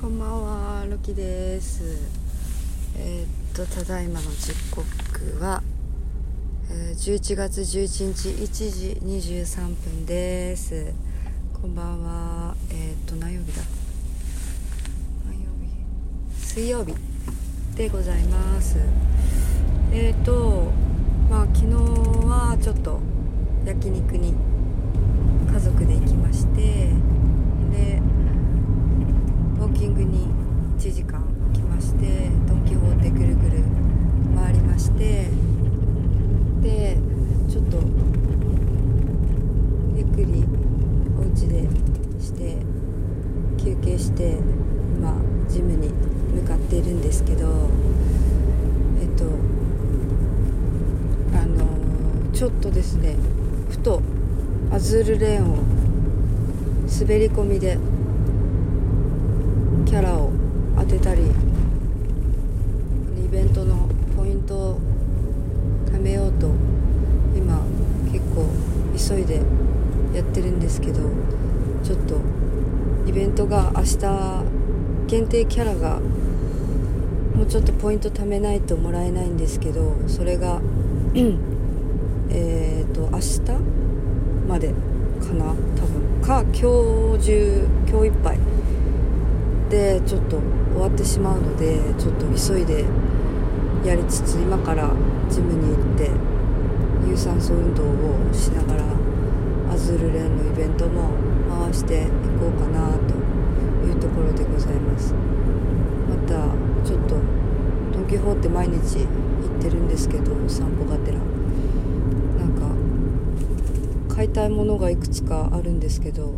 こんばんは、ロキです。えーっと、ただいまの時刻は、えー11月11日1時23分です。こんばんは。えーっと、何曜日だ？何曜日？水曜日でございます。えーっと、まあ、昨日はちょっと焼肉に家族で行きまして、キングに1時間来ましてドン・キホーテぐるぐる回りましてでちょっとゆっくりお家でして休憩して今ジムに向かっているんですけどえっとあのちょっとですねふとアズールレーンを滑り込みでキャラを当てたりイベントのポイントを貯めようと今結構急いでやってるんですけどちょっとイベントが明日限定キャラがもうちょっとポイント貯めないともらえないんですけどそれが えっと明日までかな多分。か今日中今日いっぱい。でちょっと終わってしまうのでちょっと急いでやりつつ今からジムに行って有酸素運動をしながらアズールレーンのイベントも回していこうかなというところでございます。またちょっとドン・キホーテ毎日行ってるんですけど散歩がてら。なんか買いたいものがいくつかあるんですけど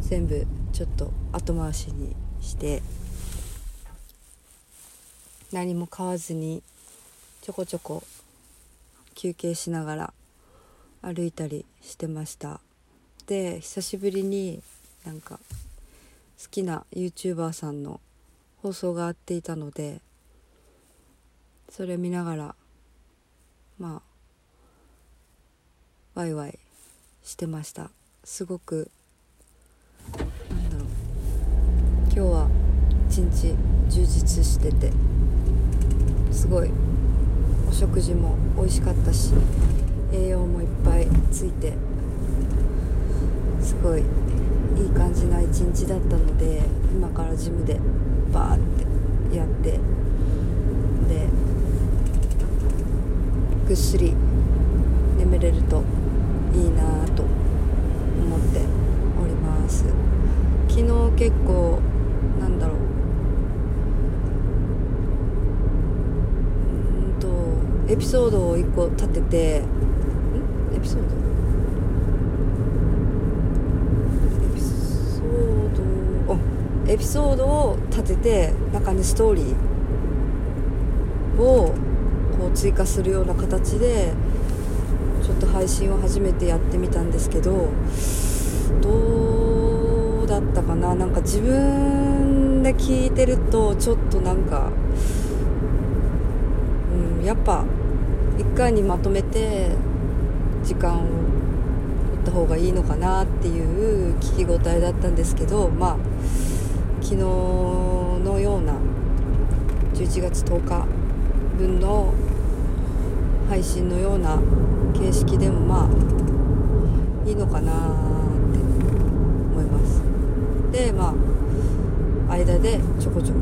全部ちょっと後回しにして何も買わずにちょこちょこ休憩しながら歩いたりしてました。で久しぶりになんか好きな YouTuber さんの放送があっていたのでそれ見ながらまあワイワイしてました。すごく一日充実しててすごいお食事も美味しかったし栄養もいっぱいついてすごいいい感じな一日だったので今からジムでバーってやってでぐっすり眠れるといいなと思っております。昨日結構なんだろううーんとエピソードを1個立ててん？エピソード？エピソードおエピソードを立てて中にストーリーをこう追加するような形でちょっと配信を初めてやってみたんですけどどうだったかな？なんか自分で聞いてるとちょっとなんか、やっぱ一回にまとめて時間を取った方がいいのかなっていう聞き応えだったんですけどまあ昨日のような11月10日分の配信のような形式でもまあいいのかなって思います。でまあ間でちょこちょこ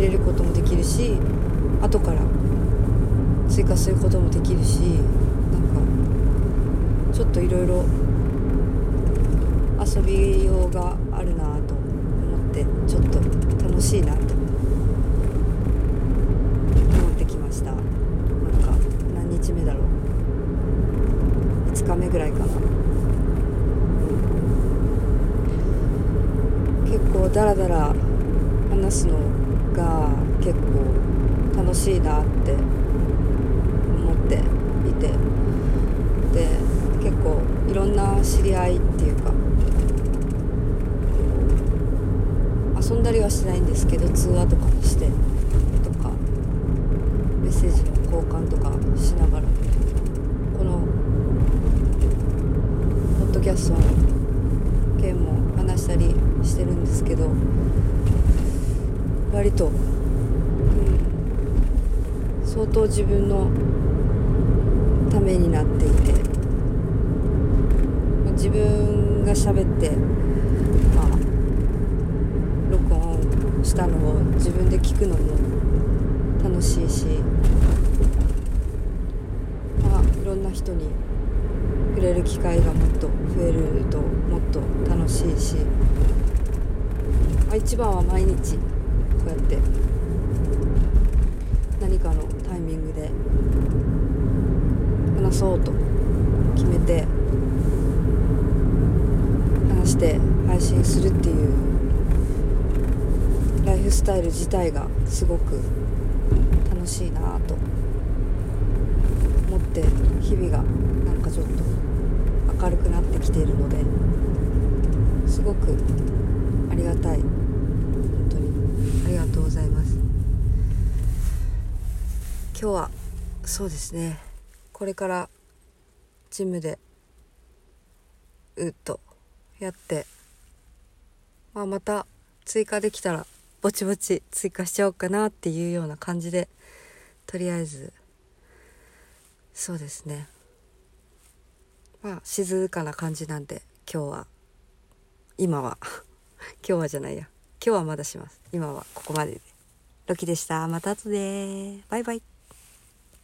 入れることもできるし後から追加することもできるしなんかちょっといろいろ遊びようがあるなと思ってちょっと楽しいなと思ってきました。なんか何日目だろう。5日目ぐらいかな。結構ダラダラ話すのが結構楽しいなって思っていて。で結構いろんな知り合いっていうか遊んだりはしないんですけど通話とかもしてとかメッセージの交換とかしながらこのポッドキャストの件も話ししたりしてるんですけど割と、うん、相当自分のためになっていて。自分が喋ってまあ録音したのを自分で聞くのも楽しいしまあいろんな人に触れる機会がもっと増えるともっと楽しいし、まあ、一番は毎日やって。何かのタイミングで。話そうと。決めて。話して配信するっていう。ライフスタイル自体がすごく楽しいなと。思って日々がなんかちょっと明るくなってきているので。すごくありがたい本当にありがとうございます今日はそうですね。これからジムでうっとやって、まあ、また追加できたらぼちぼち追加しちゃおうかなっていうような感じでとりあえずそうですね。まあ静かな感じなんで今日は今は 今日はじゃないや。今日はまだします。今はここまでで。ロキでした。また後で。バイバイ。